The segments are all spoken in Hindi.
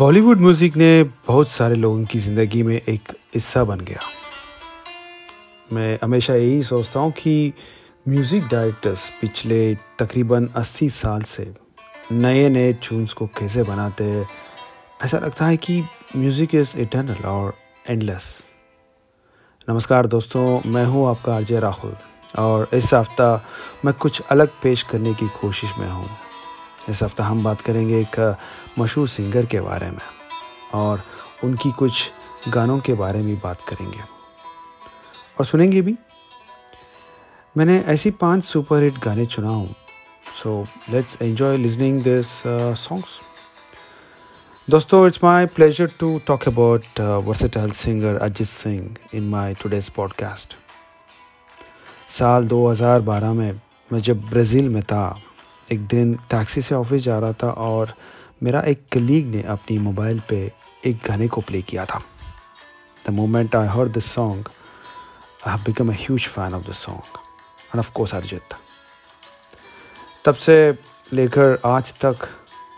बॉलीवुड म्यूज़िक ने बहुत सारे लोगों की ज़िंदगी में एक हिस्सा बन गया। मैं हमेशा यही सोचता हूँ कि म्यूज़िक डायरेक्टर्स पिछले तकरीबन 80 साल से नए नए ट्यून्स को कैसे बनाते हैं, ऐसा लगता है कि म्यूज़िक इज़ इटर्नल और एंडलेस नमस्कार दोस्तों, मैं हूँ आपका अजय राहुल और इस हफ़्ता मैं कुछ अलग पेश करने की कोशिश में हूँ। इस हफ़्ता हम बात करेंगे एक मशहूर सिंगर के बारे में और उनकी कुछ गानों के बारे में बात करेंगे। और सुनेंगे भी। मैंने ऐसी पाँच सुपर हिट गाने चुना हूँ। So let's enjoy listening this songs दोस्तों it's my pleasure to talk about versatile singer Ajit Singh in my today's podcast साल 2012 में मैं जब ब्राज़ील में था एक दिन टैक्सी से ऑफ़िस जा रहा था और मेरा एक कलीग ने अपनी मोबाइल पे एक गाने को प्ले किया था। The moment I heard this song I have become a huge fan of this song and of course Arijit तब से लेकर आज तक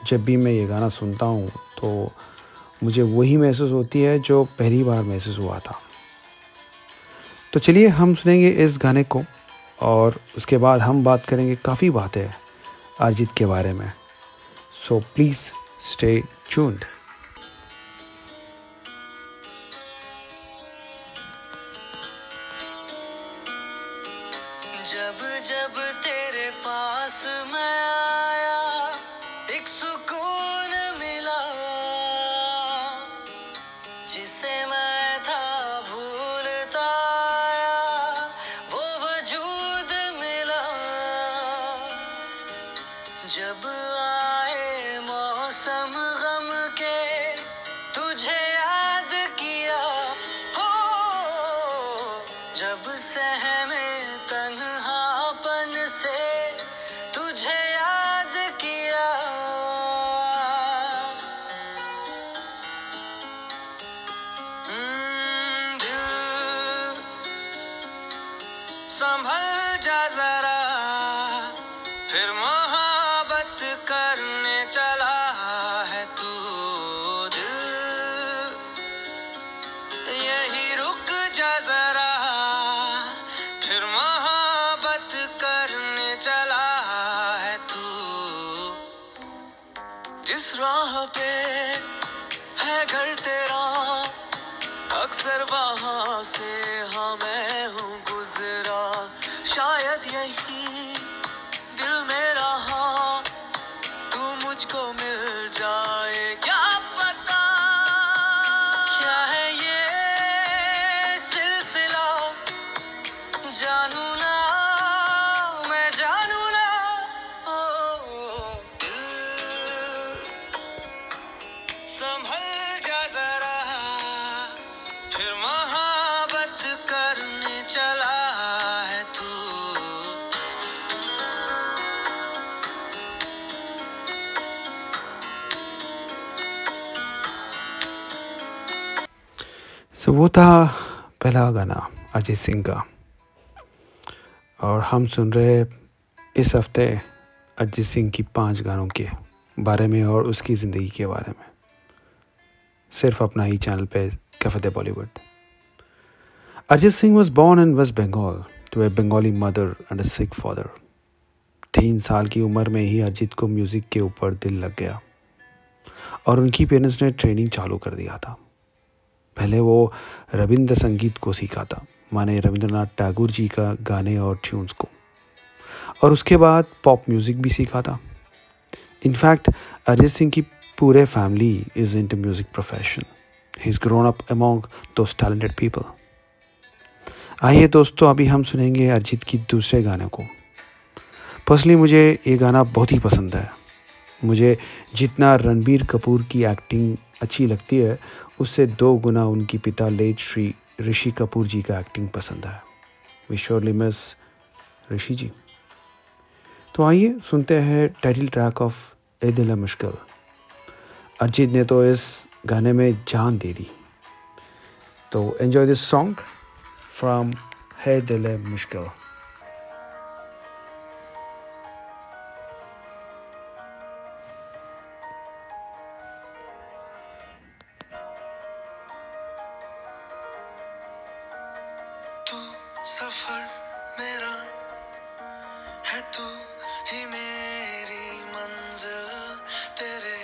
जब भी मैं ये गाना सुनता हूँ तो मुझे वही महसूस होती है जो पहली बार महसूस हुआ था। तो चलिए हम सुनेंगे इस गाने को और उसके बाद हम बात करेंगे काफ़ी बातें अरिजीत के बारे में। सो प्लीज़ स्टे ट्यून्ड जब जब तेरे पास मैं है घर तेरा अक्सर वहाँ से। वो था पहला गाना अजीत सिंह का। और हम सुन रहे इस हफ़्ते अजीत सिंह की पाँच गानों के बारे में और उसकी ज़िंदगी के बारे में। सिर्फ़ अपना ही चैनल पे cafe de Bollywood. Arijit Singh was born in West Bengal to a Bengali mother and a Sikh father तीन साल की उम्र में ही अरिजीत को म्यूज़िक के ऊपर दिल लग गया। और उनकी पेरेंट्स ने ट्रेनिंग चालू कर दिया था। पहले वो रविंद्र संगीत को सीखा था, माने रविंद्रनाथ टैगोर जी का गाने और ट्यून्स को। और उसके बाद पॉप म्यूज़िक भी सीखा था। इनफैक्ट अरिजीत सिंह की पूरे family is into music profession he is grown up among those talented people आइए दोस्तों, अभी हम सुनेंगे अरिजीत की दूसरे गाने को। पर्सनली मुझे ये गाना बहुत ही पसंद है। मुझे जितना रणबीर कपूर की एक्टिंग अच्छी लगती है, उससे दो गुना उनकी पिता लेट श्री ऋषि कपूर जी का एक्टिंग पसंद है। We surely miss Rishi ji. तो आइए सुनते हैं टाइटल ट्रैक ऑफ़ ए दिल मुश्किल। अरिजीत ने तो इस गाने में जान दे दी। तो एंजॉय दिस सॉन्ग फ्रॉम है दिल मुश्किल। सफ़र मेरा है तू ही मेरी मंजिल तेरे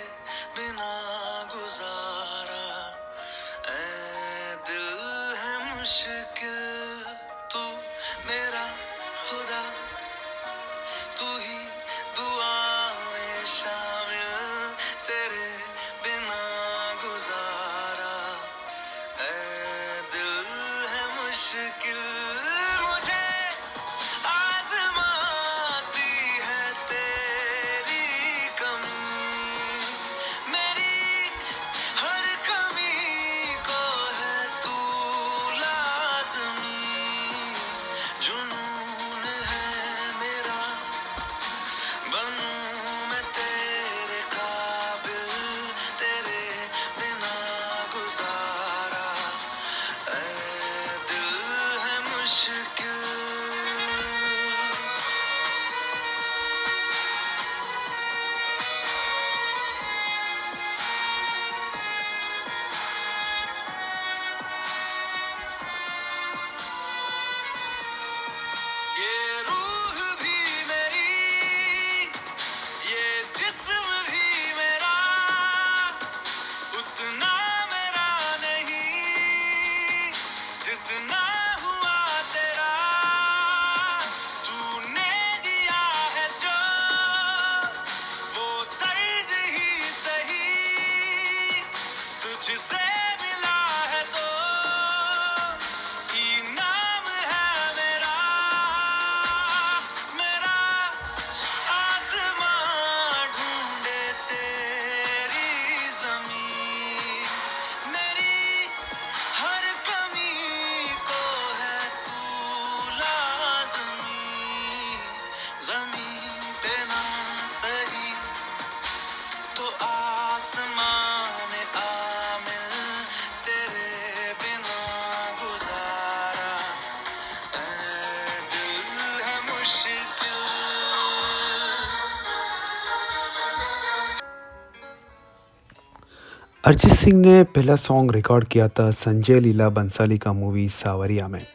अरिजीत सिंह ने पहला सॉन्ग रिकॉर्ड किया था संजय लीला बंसाली का मूवी सावरिया में।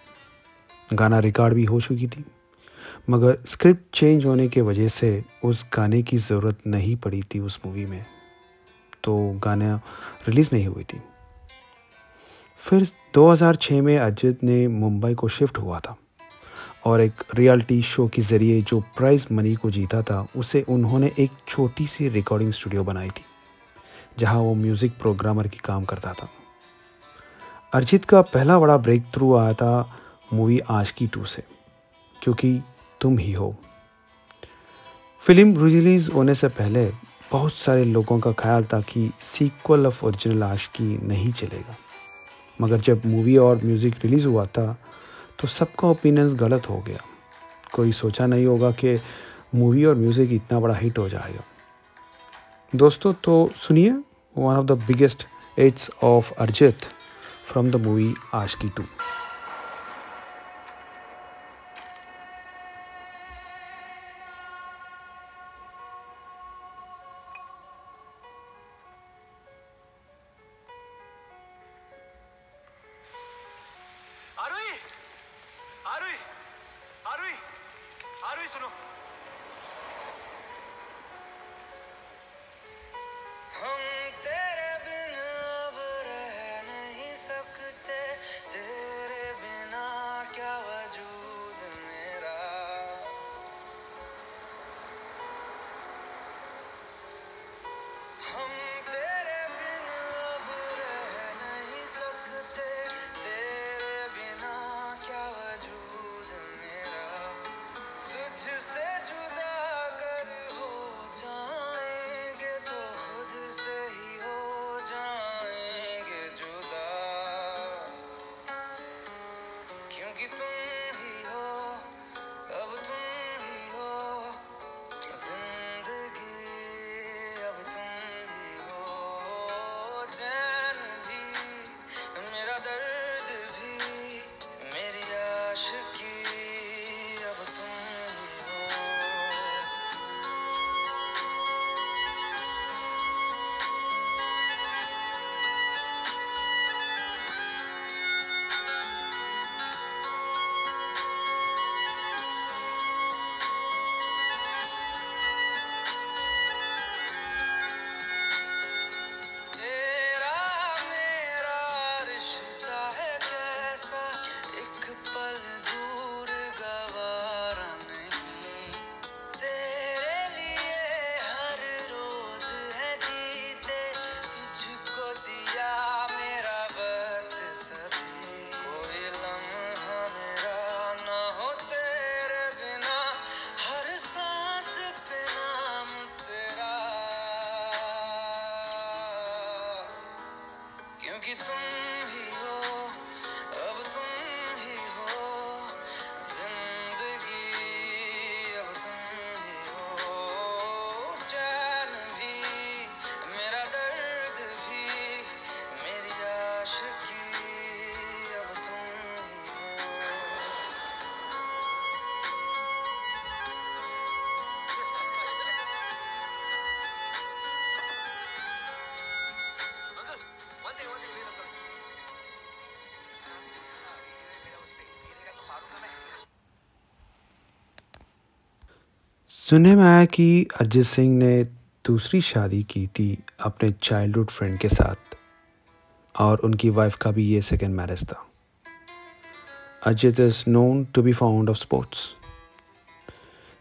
गाना रिकॉर्ड भी हो चुकी थी, मगर स्क्रिप्ट चेंज होने के वजह से उस गाने की ज़रूरत नहीं पड़ी थी उस मूवी में। तो गाना रिलीज़ नहीं हुई थी। फिर 2006 में अजित ने मुंबई को शिफ्ट हुआ था और एक रियलिटी शो के ज़रिए जो प्राइज़ मनी को जीता था, उसे उन्होंने एक छोटी सी रिकॉर्डिंग स्टूडियो बनाई थी। जहाँ वो म्यूज़िक प्रोग्रामर की काम करता था। अरिजीत का पहला बड़ा ब्रेक थ्रू आया था मूवी आज की टू से, क्योंकि तुम ही हो। फ़िल्म रिलीज़ होने से पहले बहुत सारे लोगों का ख्याल था कि सीक्वल ऑफ़ ओरिजिनल आशिकी नहीं चलेगा। मगर जब मूवी और म्यूज़िक रिलीज़ हुआ था तो सबका ओपिनियंस गलत हो गया। कोई सोचा नहीं होगा कि मूवी और म्यूज़िक इतना बड़ा हिट हो जाएगा। दोस्तों तो सुनिए one of the biggest hits of Arijit from the movie Aashiqui two आरुई आरुई आरुई आरुई सुनो। सुनने में आया कि अजीत सिंह ने दूसरी शादी की थी अपने चाइल्डहुड फ्रेंड के साथ, और उनकी वाइफ का भी ये सेकेंड मैरिज था। Ajit is known to be found of sports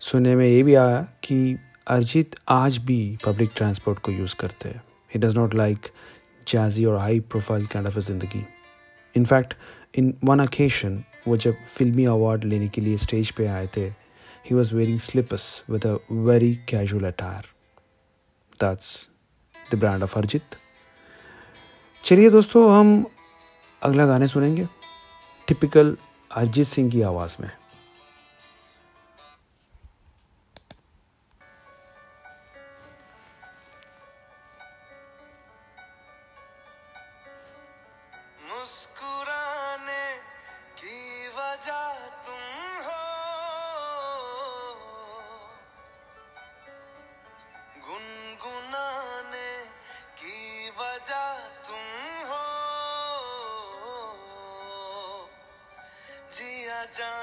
सुनने में ये भी आया कि अरिजीत आज भी पब्लिक ट्रांसपोर्ट को यूज़ करते हैं। He does not like jazzy और हाई प्रोफ़ाइल काइंड ऑफ़ ज़िंदगी। In fact in one occasion वो जब फिल्मी अवार्ड लेने के लिए स्टेज पे आए थे he was wearing slippers with a very casual attire that's the brand of Arijit चलिए दोस्तों, हम अगला गाने सुनेंगे। टिपिकल अरिजीत सिंह की आवाज़ में। 짠.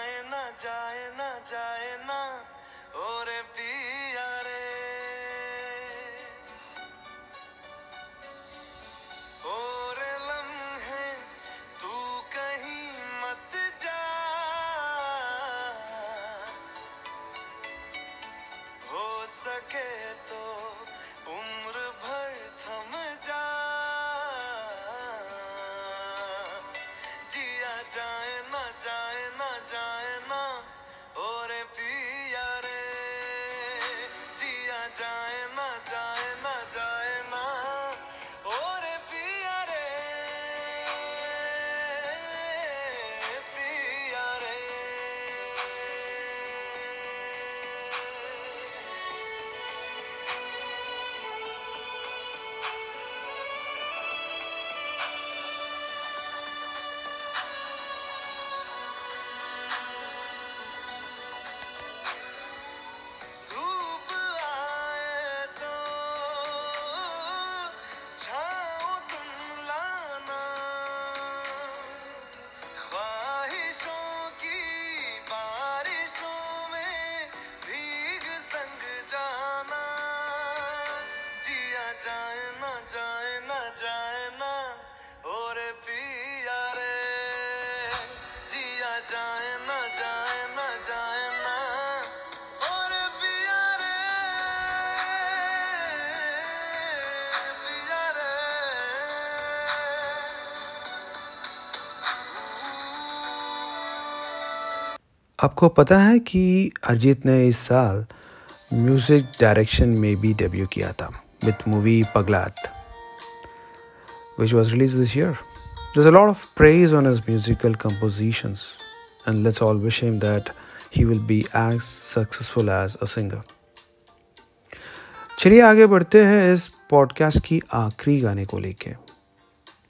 आपको पता है कि अरिजीत ने इस साल म्यूज़िक डायरेक्शन में भी डेब्यू किया था with movie Pagglait which was release this year this a lot of praise on his musical compositions and let's all wish him that he will be as successful as a singer चलिए आगे बढ़ते हैं इस पॉडकास्ट की आखिरी गाने को लेके,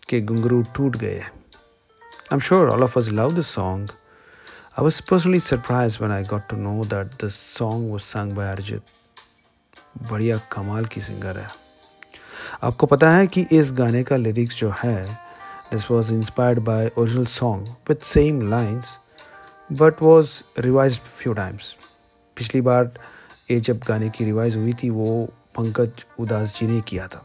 कि गुंगरू टूट गए I am sure all of us love this song I was personally surprised when I got to know that this song was sung by Arjit. बढ़िया कमाल की सिंगर है। आपको पता है कि इस गाने का लिरिक्स जो है this was inspired by original song with same lines but was revise few times पिछली बार ये जब गाने की रिवाइज हुई थी, वो पंकज उदास जी ने किया था।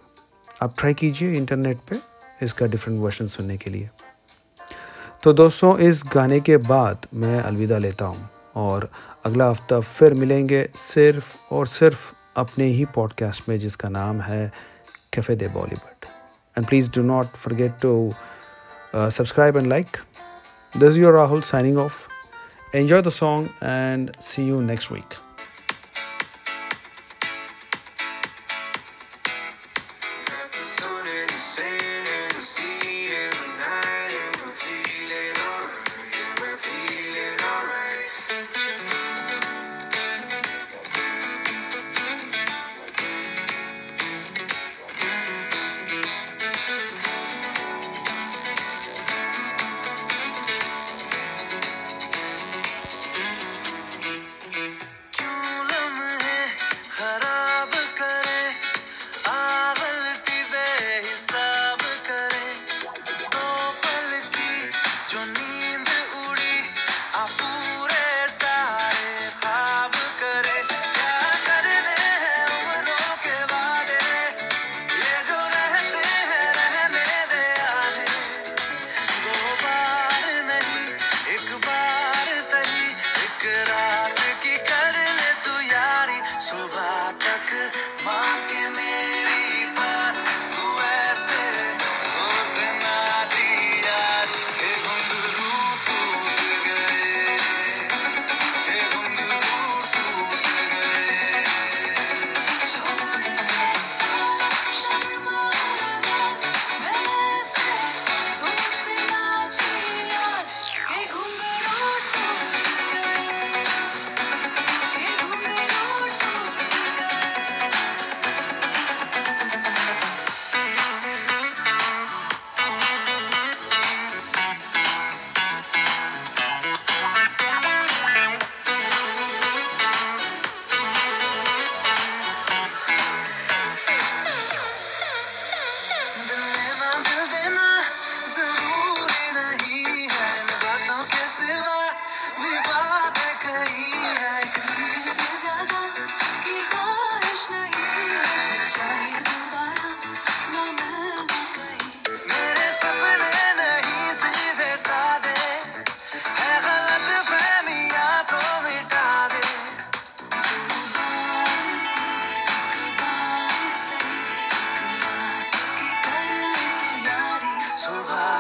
आप ट्राई कीजिए इंटरनेट पे इसका डिफरेंट वर्जन सुनने के लिए। तो दोस्तों, इस गाने के बाद मैं अलविदा लेता हूँ और अगला हफ़्ता फिर मिलेंगे सिर्फ़ और सिर्फ़ अपने ही पॉडकास्ट में, जिसका नाम है cafe de Bollywood and please do not forget to subscribe and like this your Rahul signing off enjoy the song and see you next week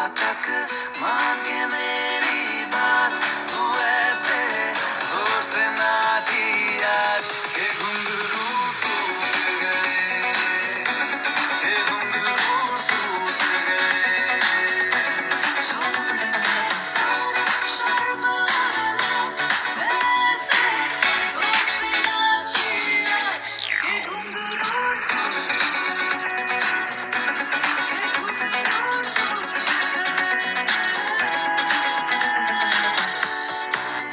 全く負け目